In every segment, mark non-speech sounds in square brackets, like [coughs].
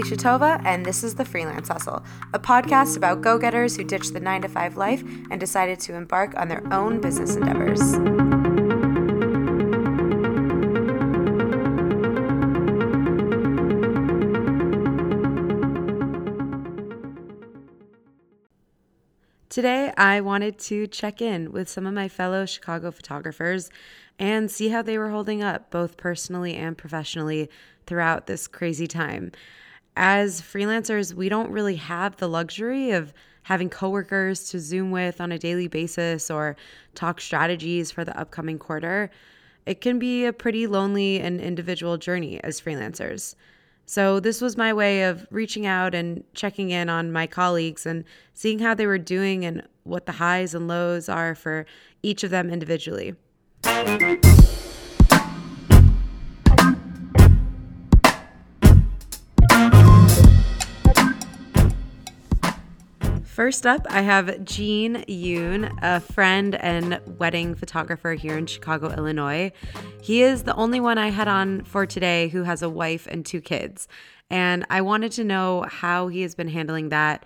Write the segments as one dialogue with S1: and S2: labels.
S1: Alicia Tova, and this is The Freelance Hustle, a podcast about go getters who ditched the 9 to 5 life and decided to embark on their own business endeavors. Today, I wanted to check in with some of my fellow Chicago photographers and see how they were holding up, both personally and professionally, throughout this crazy time. As freelancers, we don't really have the luxury of having coworkers to Zoom with on a daily basis or talk strategies for the upcoming quarter. It can be a pretty lonely and individual journey as freelancers. So, this was my way of reaching out and checking in on my colleagues and seeing how they were doing and what the highs and lows are for each of them individually. First up, I have Gene Yoon, a friend and wedding photographer here in Chicago, Illinois. He is the only one I had on for today who has a wife and two kids. And I wanted to know how he has been handling that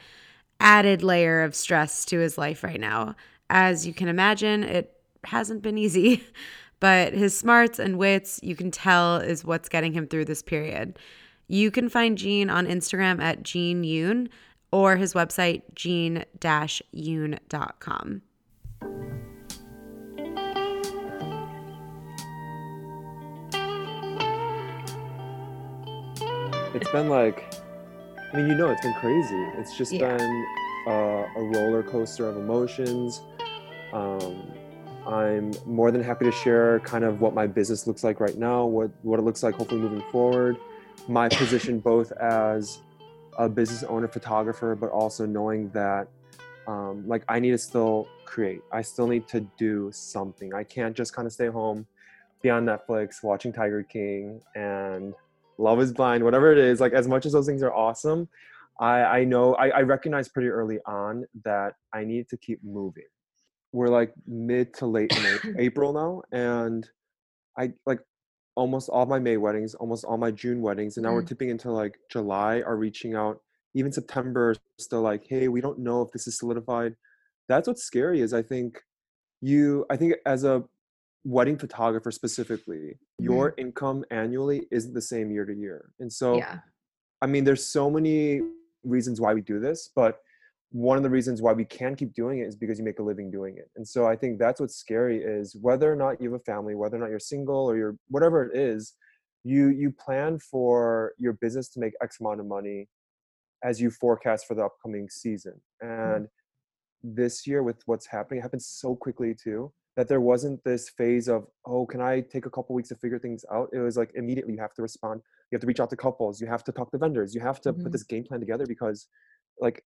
S1: added layer of stress to his life right now. As you can imagine, it hasn't been easy, [laughs] but his smarts and wits, you can tell, is what's getting him through this period. You can find Gene on Instagram at Gene Yoon or his website, gene-yoon.com.
S2: It's been like, I mean, you know, it's been crazy. It's just yeah. been uh, a roller coaster of emotions. Um, I'm more than happy to share kind of what my business looks like right now, what what it looks like hopefully moving forward. My position both as a business owner, photographer, but also knowing that um, like I need to still create. I still need to do something. I can't just kind of stay home, be on Netflix watching Tiger King and Love Is Blind, whatever it is. Like as much as those things are awesome, I, I know I, I recognize pretty early on that I need to keep moving. We're like mid to late [coughs] April now, and I like almost all my May weddings, almost all my June weddings, and now mm. we're tipping into like July are reaching out. Even September, still like, hey, we don't know if this is solidified. That's what's scary. Is I think you, I think as a wedding photographer specifically, mm. your mm-hmm. income annually isn't the same year to year, and so, yeah. I mean, there's so many reasons why we do this, but one of the reasons why we can keep doing it is because you make a living doing it. And so I think that's what's scary is whether or not you have a family, whether or not you're single or you're whatever it is, you you plan for your business to make X amount of money as you forecast for the upcoming season. Mm-hmm. And mm-hmm. this year with what's happening, it happened so quickly too that there wasn't this phase of oh can i take a couple weeks to figure things out it was like immediately you have to respond you have to reach out to couples you have to talk to vendors you have to mm-hmm. put this game plan together because like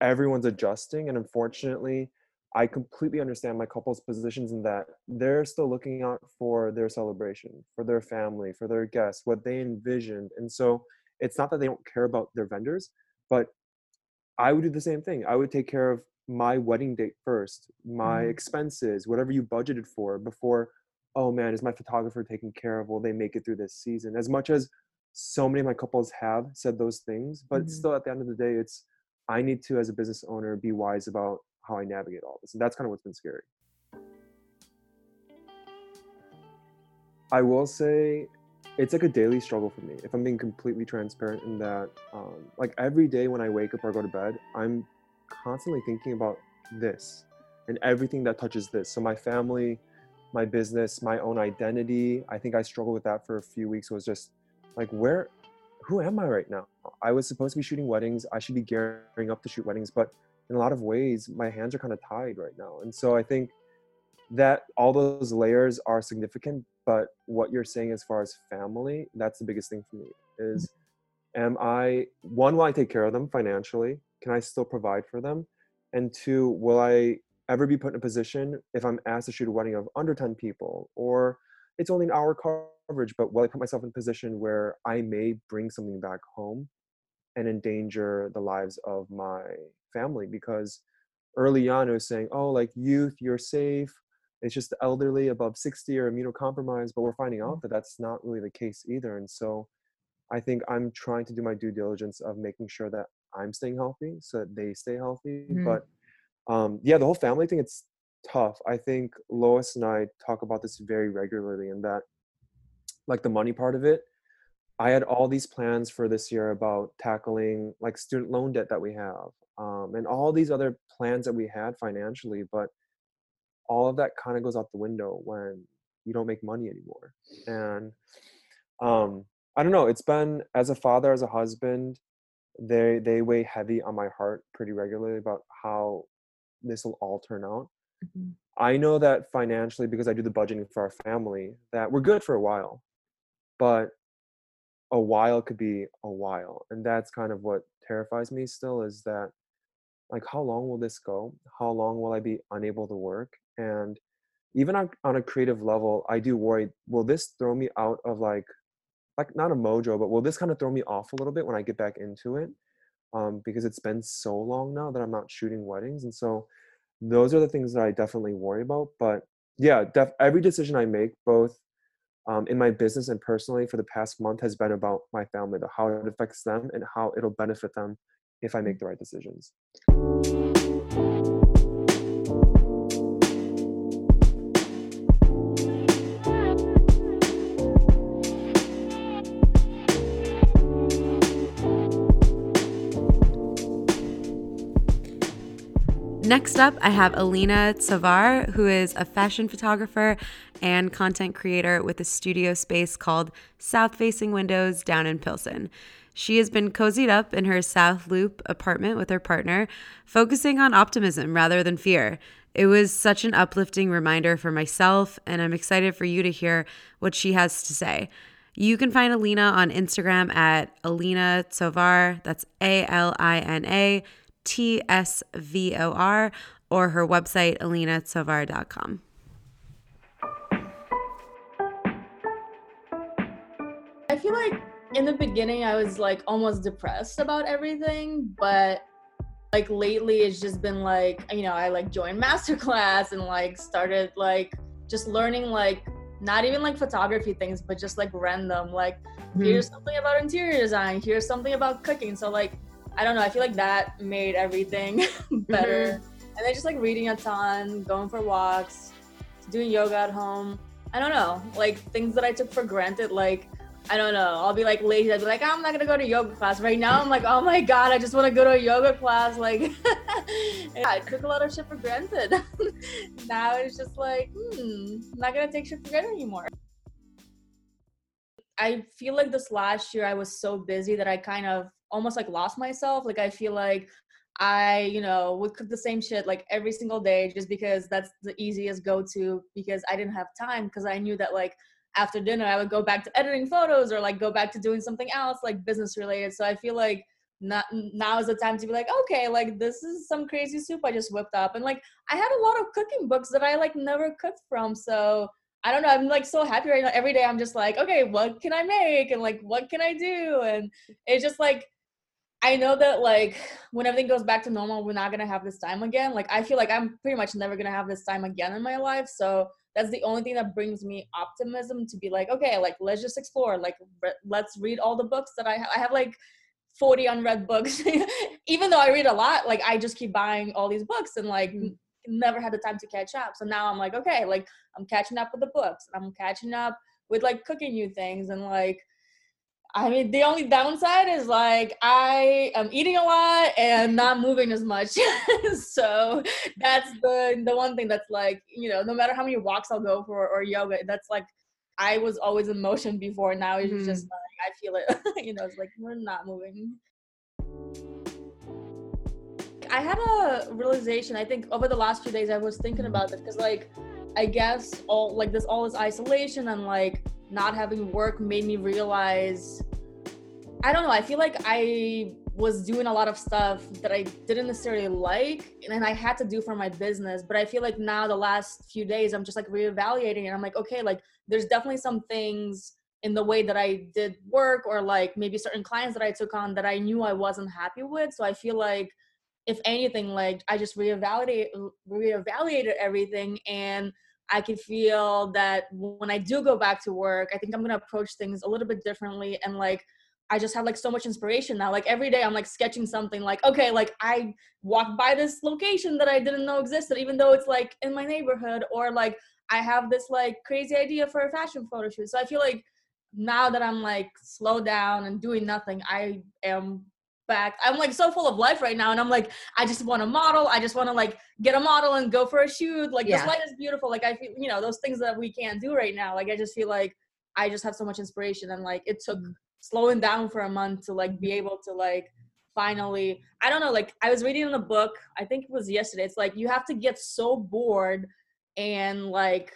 S2: everyone's adjusting and unfortunately i completely understand my couple's positions in that they're still looking out for their celebration for their family for their guests what they envisioned and so it's not that they don't care about their vendors but i would do the same thing i would take care of my wedding date first my mm-hmm. expenses whatever you budgeted for before oh man is my photographer taken care of will they make it through this season as much as so many of my couples have said those things but mm-hmm. still at the end of the day it's I need to, as a business owner, be wise about how I navigate all this. And that's kind of what's been scary. I will say it's like a daily struggle for me. If I'm being completely transparent in that, um, like every day when I wake up or go to bed, I'm constantly thinking about this and everything that touches this. So my family, my business, my own identity. I think I struggled with that for a few weeks. It was just like, where who am I right now? I was supposed to be shooting weddings. I should be gearing up to shoot weddings, but in a lot of ways, my hands are kind of tied right now. And so I think that all those layers are significant, but what you're saying as far as family, that's the biggest thing for me is mm-hmm. am I one, will I take care of them financially? Can I still provide for them? And two, will I ever be put in a position if I'm asked to shoot a wedding of under 10 people or it's only an hour coverage, but will I put myself in a position where I may bring something back home and endanger the lives of my family? Because early on, it was saying, oh, like youth, you're safe. It's just the elderly above 60 or immunocompromised, but we're finding out mm. that that's not really the case either. And so I think I'm trying to do my due diligence of making sure that I'm staying healthy so that they stay healthy. Mm-hmm. But um, yeah, the whole family thing, it's tough. I think Lois and I talk about this very regularly and that like the money part of it. I had all these plans for this year about tackling like student loan debt that we have um, and all these other plans that we had financially, but all of that kind of goes out the window when you don't make money anymore. And um, I don't know, it's been as a father, as a husband, they they weigh heavy on my heart pretty regularly about how this will all turn out. Mm-hmm. I know that financially, because I do the budgeting for our family, that we're good for a while, but a while could be a while, and that's kind of what terrifies me. Still, is that like how long will this go? How long will I be unable to work? And even on, on a creative level, I do worry: will this throw me out of like like not a mojo, but will this kind of throw me off a little bit when I get back into it? Um, because it's been so long now that I'm not shooting weddings, and so those are the things that I definitely worry about. But yeah, def- every decision I make, both um, in my business and personally, for the past month, has been about my family, the how it affects them, and how it'll benefit them if I make the right decisions.
S1: Next up, I have Alina Tsvor, who is a fashion photographer and content creator with a studio space called South Facing Windows down in Pilsen. She has been cozied up in her South Loop apartment with her partner, focusing on optimism rather than fear. It was such an uplifting reminder for myself, and I'm excited for you to hear what she has to say. You can find Alina on Instagram at Alina Tsvor. That's A L I N A T S V O R, or her website,
S3: alinatsvor.com. feel like in the beginning I was like almost depressed about everything, but like lately it's just been like, you know, I like joined [laughs] masterclass and like started like just learning like not even like photography things, but just like random like mm-hmm. here's something about interior design, here's something about cooking. So like I don't know. I feel like that made everything [laughs] better. Mm-hmm. And then just like reading a ton, going for walks, doing yoga at home. I don't know, like things that I took for granted. Like I don't know. I'll be like lazy. I'll be like, I'm not gonna go to yoga class right now. I'm like, oh my god, I just want to go to a yoga class. Like, [laughs] I took a lot of shit for granted. [laughs] now it's just like, hmm, I'm not gonna take shit for granted anymore. I feel like this last year I was so busy that I kind of almost like lost myself. Like I feel like I, you know, would cook the same shit like every single day just because that's the easiest go to because I didn't have time because I knew that like after dinner I would go back to editing photos or like go back to doing something else like business related. So I feel like not now is the time to be like okay like this is some crazy soup i just whipped up and like i had a lot of cooking books that i like never cooked from so I don't know. I'm like so happy right now. Every day I'm just like, okay, what can I make? And like, what can I do? And it's just like, I know that like when everything goes back to normal, we're not gonna have this time again. Like I feel like I'm pretty much never gonna have this time again in my life. So that's the only thing that brings me optimism to be like, okay, like let's just explore. Like re- let's read all the books that I have. I have like 40 unread books. [laughs] Even though I read a lot, like I just keep buying all these books and like mm. never had the time to catch up. So now I'm like, okay, like I'm catching up with the books. I'm catching up with like cooking new things and like I mean, the only downside is like I am eating a lot and not moving as much. [laughs] so that's the the one thing that's like, you know, no matter how many walks I'll go for or yoga, that's like I was always in motion before. Now it's mm-hmm. just like I feel it. [laughs] you know, it's like we're not moving. I had a realization. I think over the last few days, I was thinking about this because, like, I guess all like this all this isolation and like not having work made me realize I don't know, I feel like I was doing a lot of stuff that I didn't necessarily like and I had to do for my business. But I feel like now the last few days I'm just like reevaluating and I'm like, okay, like there's definitely some things in the way that I did work or like maybe certain clients that I took on that I knew I wasn't happy with. So I feel like if anything, like I just reevaluate reevaluated everything and I can feel that when I do go back to work, I think I'm gonna approach things a little bit differently and like I just have like so much inspiration now. Like every day I'm like sketching something like, okay, like I walked by this location that I didn't know existed, even though it's like in my neighborhood, or like I have this like crazy idea for a fashion photo shoot. So I feel like now that I'm like slow down and doing nothing, I am back. I'm like so full of life right now. And I'm like, I just want to model. I just want to like get a model and go for a shoot. Like yeah. this light is beautiful. Like I feel, you know, those things that we can't do right now. Like I just feel like I just have so much inspiration and like it took mm-hmm. slowing down for a month to like be able to like finally I don't know, like I was reading in a book, I think it was yesterday. It's like you have to get so bored and like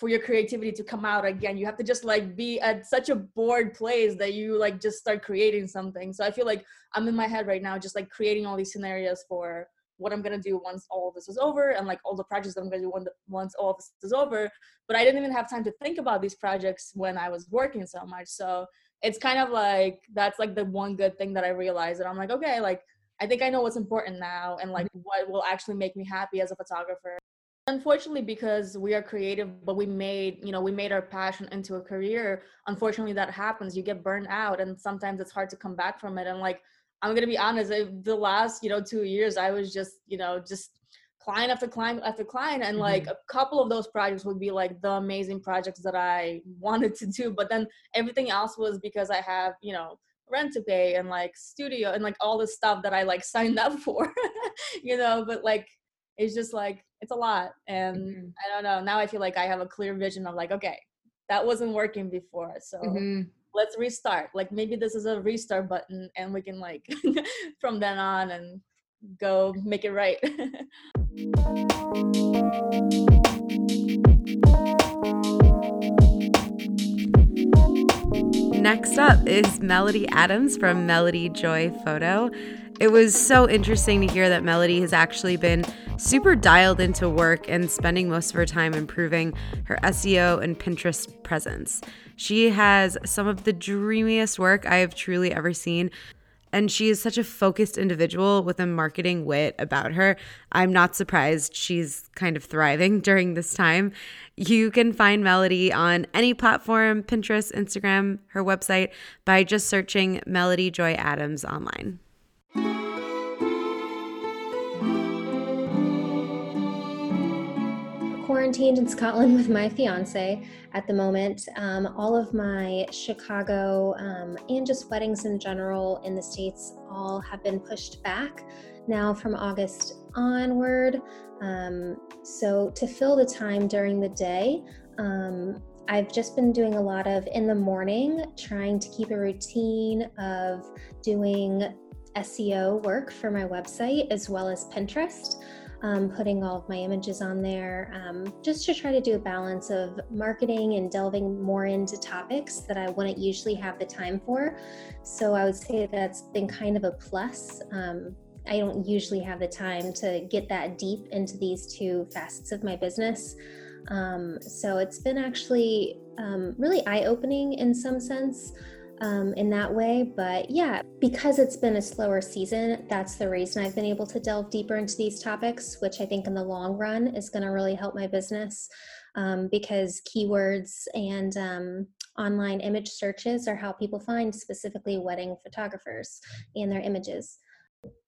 S3: for your creativity to come out again. You have to just like be at such a bored place that you like just start creating something. So i feel like i'm in my head right now just like creating all these scenarios for what i'm gonna do once all of this is over and like all the projects that i'm gonna do once all of this is over. But i didn't even have time to think about these projects when i was working so much. So it's kind of like that's like the one good thing that i realized that i'm like okay like i think i know what's important now and like mm-hmm. what will actually make me happy as a photographer unfortunately because we are creative but we made you know we made our passion into a career unfortunately that happens. You get burned out and sometimes it's hard to come back from it. And like i'm gonna be honest the last you know two years i was just you know just client after client after client. And like mm-hmm. a couple of those projects would be like the amazing projects that i [laughs] wanted to do. But then everything else was because i have you know rent to pay and like studio and like all the stuff that i like signed up [laughs] for you know? But like it's just like it's a lot and mm-hmm. i don't know now i feel like i have a clear vision of like okay that wasn't working before so mm-hmm. let's restart like maybe this is a restart button and we can like [laughs] from then on and go make it right [laughs]
S1: Next up is Melody Adams from Melody Joy Photo. It was so interesting to hear that Melody has actually been super dialed into work and spending most of her time improving her SEO and Pinterest presence. She has some of the dreamiest work I have truly ever seen. And she is such a focused individual with a marketing wit about her. I'm not surprised she's kind of thriving [laughs] during this time. You can find Melody on any platform Pinterest, Instagram, her website by just searching Melody Joy Adams online.
S4: Quarantined in Scotland [laughs] with my fiance at the moment. Um, all of my Chicago um, and just weddings in general in the States all have been pushed back now from August onward. Um, so, to fill the time during the day, um, I've just been doing a lot of in the morning, trying to keep a routine of doing SEO work for my website as well as Pinterest um, putting all of my images on there, um, just to try to do a balance of marketing and delving more into topics that I wouldn't usually have the time for. So I would say that's been kind of a plus. Um, I don't usually have the time to get that deep into these two facets of my business. Um, so it's been actually um, really eye opening in some sense um, in that way. But yeah, because it's been a slower season, that's the reason I've been able to delve deeper into these topics, which I think in the long run is going to really help my business um, because keywords and um, online image searches are how people find specifically wedding photographers and their images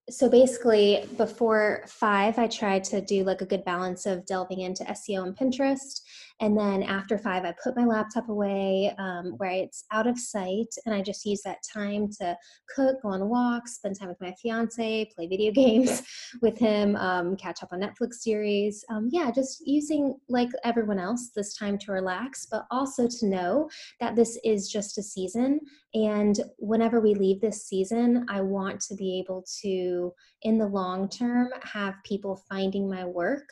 S4: so basically before five i tried to do like a good balance of delving into seo and pinterest. And then after five i put my laptop away um, where it's out of sight and i just use that time to cook go on walks spend time with my fiance play video [laughs] games with him um, catch up on netflix series. Um, yeah just using like everyone else this time to relax but also to know that this is just a season. And whenever we leave this season i want to be able to in the long term, have people finding my work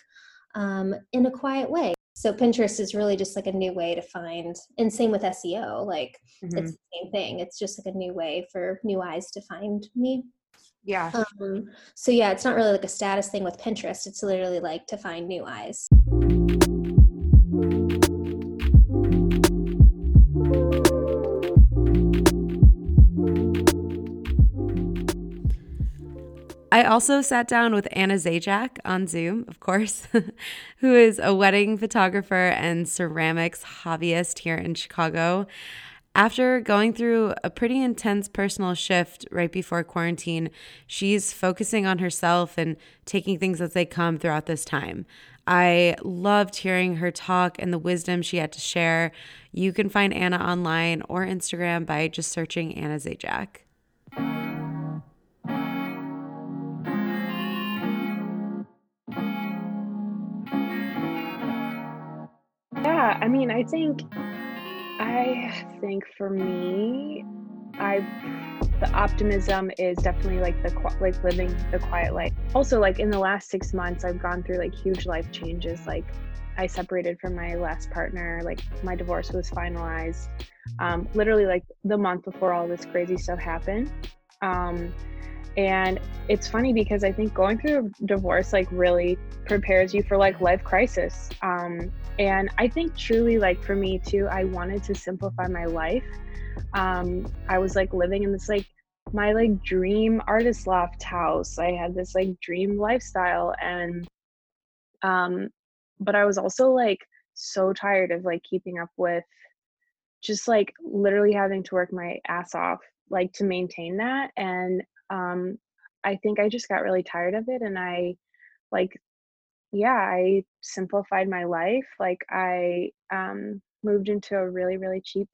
S4: um, in a quiet way. So Pinterest is really just like a new way to find, and same with SEO. Like mm-hmm. it's the same thing. It's just like a new way for new eyes to find me.
S1: Yeah.
S4: Um, so yeah, it's not really like a status thing with Pinterest. It's literally like to find new eyes.
S1: I also sat down with Anna Zajac on Zoom, of course, [laughs] who is a wedding photographer and ceramics hobbyist here in Chicago. After going through a pretty intense personal shift right before quarantine, she's focusing on herself and taking things as they come throughout this time. I loved hearing her talk and the wisdom she had to share. You can find Anna online or Instagram by just searching Anna Zajac.
S5: Yeah, I mean, I think I think for me, I the optimism is definitely like the like living the quiet life. Also, like in the last six months, I've gone through like huge life changes. Like I separated from my last partner. Like my divorce was finalized. Um, literally like the month before all this crazy stuff happened. Um, and it's funny because I think going through a divorce like really prepares you for like life crisis. Um, and I think truly like for me too, I wanted to simplify my life. Um, I was like living in this like my like dream artist loft house. I had this like dream lifestyle and um but I was also like so tired of like keeping up with just like literally having to work my ass off like to maintain that and um i think i just got really tired of it and i like yeah i simplified my life like i um moved into a really really cheap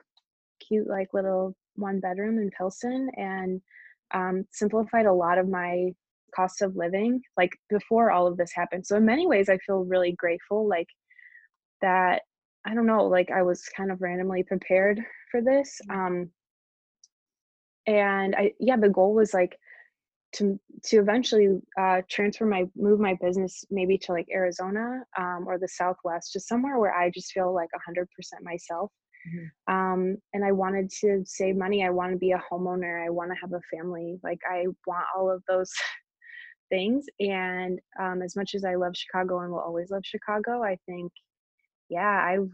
S5: cute like little one bedroom in pilsen and um, simplified a lot of my cost of living like before all of this happened so in many ways i feel really grateful like that i don't know like i was kind of randomly prepared for this mm. um and i yeah the goal was like to to eventually uh, transfer my move my business maybe to like Arizona um, or the Southwest, just somewhere where I just feel like hundred percent myself. Mm-hmm. Um, and I wanted to save money. I want to be a homeowner. I want to have a family. Like I want all of those [laughs] things. And um, as much as I love Chicago and will always love Chicago, I think, yeah, I've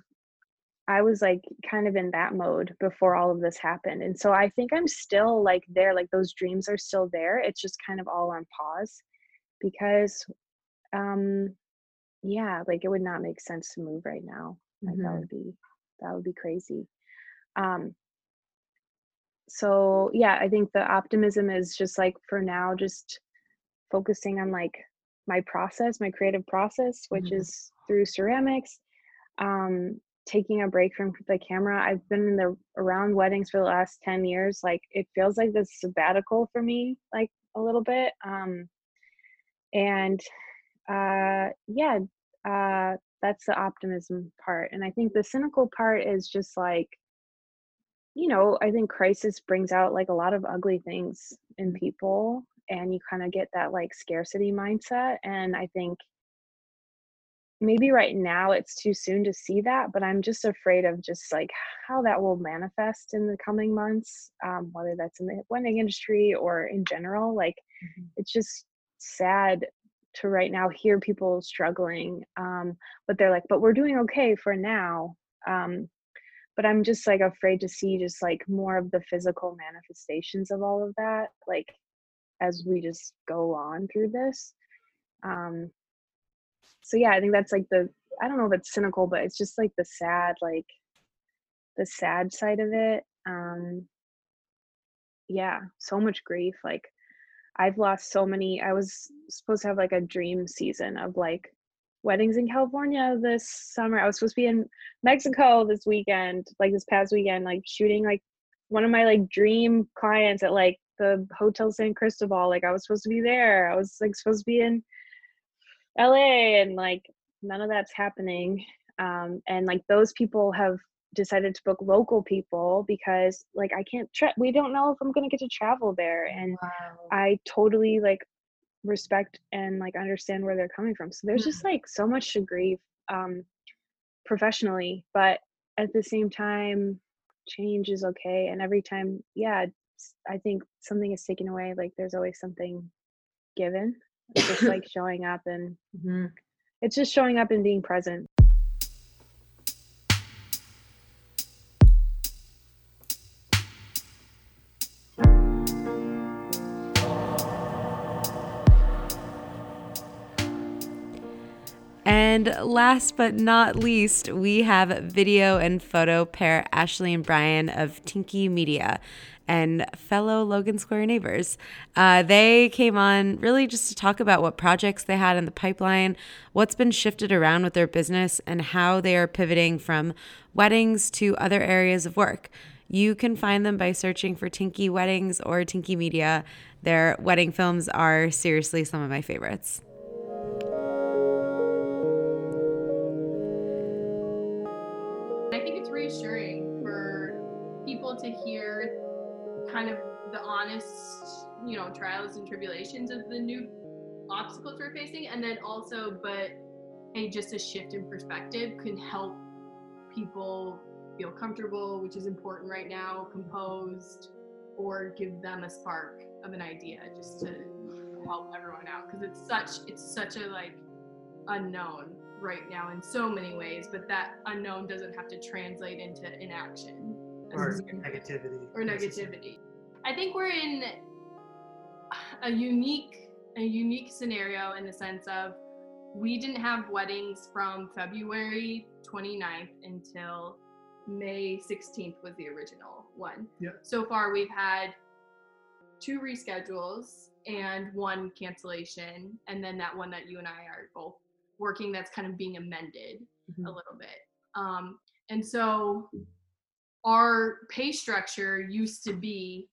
S5: I was like kind of in that mode before all of this happened. And so I think I'm still like there, like those dreams are still there. It's just kind of all on pause because um yeah, like it would not make sense to move right now. Like mm-hmm. that would be that would be crazy. Um so yeah, I think the optimism is just like for now just focusing on like my process, my creative process, which mm-hmm. is through ceramics. Um taking a break from the camera. I've been in the around weddings for the last 10 years. Like it feels like this sabbatical for me, like a little bit. Um and uh yeah, uh that's the optimism part. And I think the cynical part is just like you know, I think crisis brings out like a lot of ugly things in people and you kind of get that like scarcity mindset and I think maybe right now it's too soon to see that but i'm just afraid of just like how that will manifest in the coming months um, whether that's in the wedding industry or in general like mm-hmm. it's just sad to right now hear people struggling um, but they're like but we're doing okay for now um, but i'm just like afraid to see just like more of the physical manifestations of all of that like as we just go on through this um so yeah i think that's like the i don't know if it's cynical but it's just like the sad like the sad side of it um yeah so much grief like i've lost so many i was supposed to have like a dream season of like weddings in california this summer i was supposed to be in mexico this weekend like this past weekend like shooting like one of my like dream clients at like the hotel san cristobal like i was supposed to be there i was like supposed to be in LA and like none of that's happening. Um, and like those people have decided to book local people because like I can't tra- we don't know if I'm going to get to travel there and wow. I totally like respect and like understand where they're coming from. So there's mm-hmm. just like so much to grieve um professionally, but at the same time change is okay and every time yeah, I think something is taken away like there's always something given it's just like [laughs] showing up and mm-hmm. it's just showing up and being present.
S1: And And last but not least, we have video and photo pair Ashley and Brian of Tinky Media and fellow Logan Square neighbors. Uh, they came on really just to talk about what projects they had in the pipeline, what's been shifted around with their business, and how they are pivoting from weddings to other areas of work. You can find them by searching for Tinky Weddings or Tinky Media. Their wedding films are seriously some of my favorites.
S6: Kind of the honest, you know, trials and tribulations of the new obstacles we're facing, and then also, but a just a shift in perspective can help people feel comfortable, which is important right now, composed, or give them a spark of an idea just to help everyone out. Because it's such it's such a like unknown right now in so many ways, but that unknown doesn't have to translate into inaction.
S7: Or negativity.
S6: or negativity. I think we're in a unique a unique scenario in the sense of we didn't have weddings from February 29th until May 16th was the original one.
S7: Yeah.
S6: So far we've had two reschedules and one cancellation and then that one that you and I are both working that's kind of being amended
S1: Mm-hmm.
S6: a little bit. Um, and so our pay structure used to be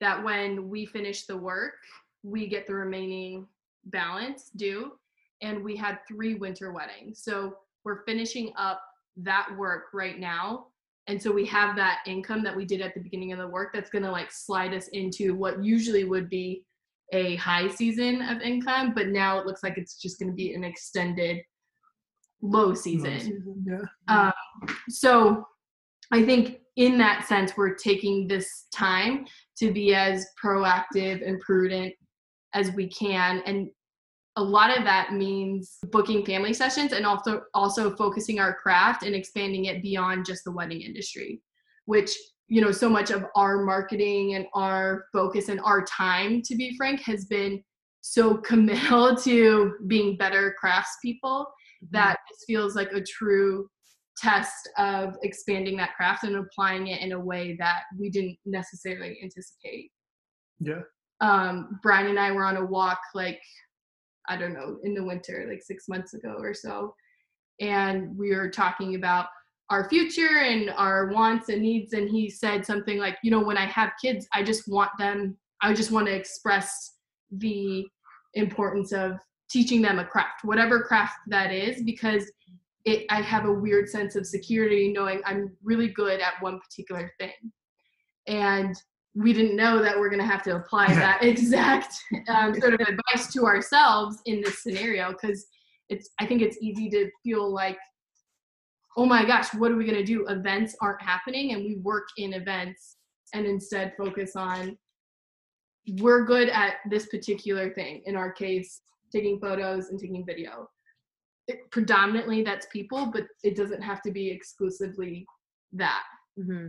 S6: that when we finish the work, we get the remaining balance due. And we had three winter weddings. So we're finishing up that work right now. And so we have that income that we did at the beginning of the work that's going to like slide us into what usually would be a high season of income. But now it looks like it's just going to be an extended low season.
S7: Low season Yeah.
S6: Um, so I think in that sense, we're taking this time to be as proactive and prudent as we can. And a lot of that means booking family sessions and also also focusing our craft and expanding it beyond just the wedding industry, which you know so much of our marketing and our focus and our time to be frank has been so [laughs] committal to being better craftspeople mm-hmm. that this feels like a true test of expanding that craft and applying it in a way that we didn't necessarily anticipate.
S7: Yeah.
S6: Um, Brian and I were on a walk like I don't know in the winter, like six months ago or so, and we were talking about our future and our wants and needs. And he said something like, you know, when I have kids, I just want them. I just want to express the importance of teaching them a craft, whatever craft that is, because it I have a weird sense of security knowing I'm really good at one particular thing. And we didn't know that we're going to have to apply that [laughs] exact um, sort of [laughs] advice to ourselves in this scenario because it's I think it's easy to feel like oh my gosh what are we going to do? Events aren't happening and we work in events and instead focus on we're good at this particular thing. In our case taking photos and taking video it, predominantly that's people but it doesn't have to be exclusively that
S1: Mm-hmm.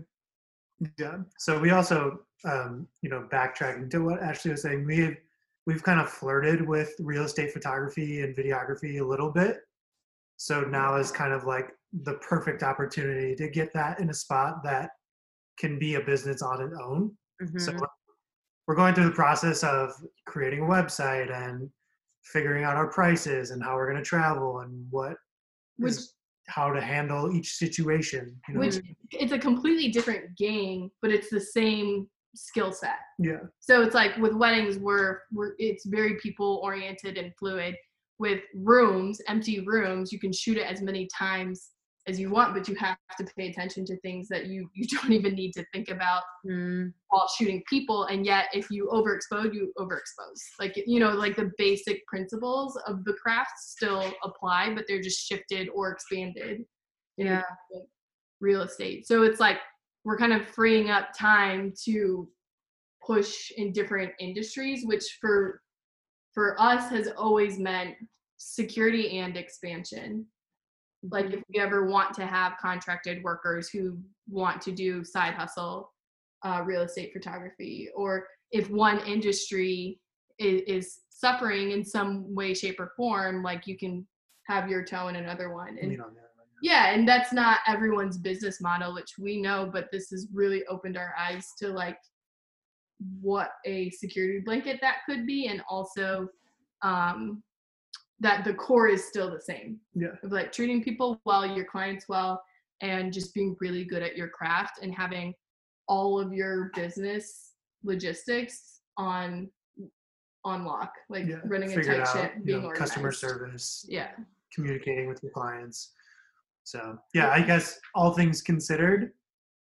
S7: Yeah. So we also, um, you know, backtracking to what Ashley was saying, we've we've kind of flirted with real estate photography and videography a little bit. So now is kind of like the perfect opportunity to get that in a spot that can be a business on its own. So
S1: Mhm.
S7: we're going through the process of creating a website and figuring out our prices and how we're going to travel and what
S6: which
S7: is how to handle each situation. You know?
S6: which it's a completely different game but it's the same skill set
S7: yeah.
S6: so it's like with weddings we're we're it's very people oriented and fluid with rooms empty rooms you can shoot it as many times as you want but you have to pay attention to things that you you [laughs] don't even need to think about
S1: Mm,
S6: while shooting people and yet if you overexpose you overexpose. Like you know like the basic principles of the craft still apply but they're just shifted or expanded in
S1: Yeah.
S6: real estate. So it's like we're kind of freeing up time to push in different industries which for for us has always meant security and expansion like if we ever want to have contracted workers who want to do side hustle uh, real estate photography or if one industry is, is suffering in some way shape or form like you can have your toe in another one. And
S7: on that.
S6: yeah, and that's not everyone's business model, which we know, but this has really opened our eyes to like what a security blanket that could be, and also um, that the core is still the same.
S7: Yeah.
S6: Of like treating people well, your clients well, and just being really good at your craft and having all of your business logistics on on lock, like
S7: Yeah,
S6: running a tight
S7: out,
S6: ship,
S7: you
S6: being
S7: know,
S6: organized.
S7: customer service,
S6: Yeah.
S7: communicating with your clients. So yeah, I guess all things considered,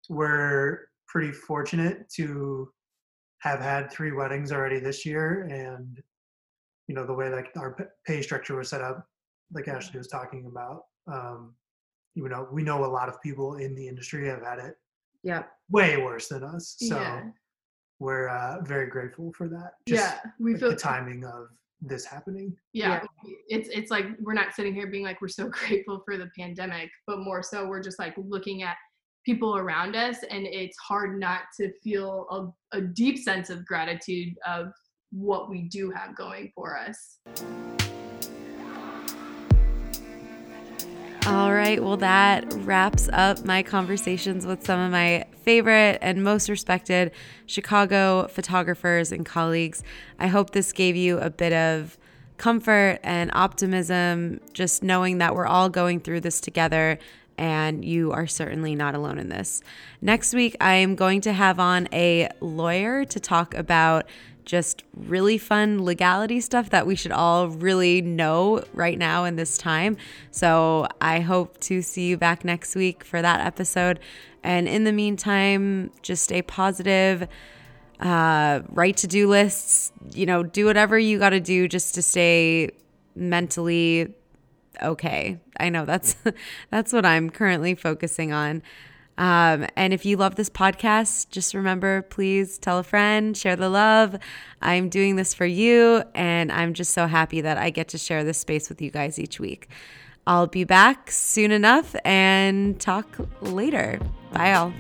S7: we're pretty fortunate to have had three weddings already this year, and you know the way like our pay structure was set up, like Ashley was talking about. Um, you know, we know a lot of people in the industry have had it
S1: yeah
S7: way worse than us, so
S6: yeah.
S7: we're uh, very grateful for that. Just
S6: yeah. We
S7: like,
S6: feel
S7: the [laughs] timing of this happening.
S6: yeah, it's it's like we're not sitting here being like we're so [laughs] grateful for the pandemic but more so we're just like looking at people around us and it's hard not to feel a, a deep sense of gratitude of what we do have going for us
S1: All right, well, that wraps up my conversations with some of my favorite and most respected Chicago photographers and colleagues. I hope this gave you a bit of comfort and optimism, just knowing that we're all going through this together and you are certainly not alone in this. Next week, I am going to have on a lawyer to talk about just really fun legality stuff that we should all really know right now in this time. So I hope to see you back next week for that episode. And in the meantime, just stay positive, uh, write to do lists, you know, do whatever you got to do just to stay mentally okay. I know that's [laughs] that's what I'm currently focusing on. Um, and if you love this podcast, just remember, please tell a friend, share the love. I'm doing this for you, and I'm just so happy that I get to share this space with you guys each week. I'll be back soon enough and talk later. Bye, all.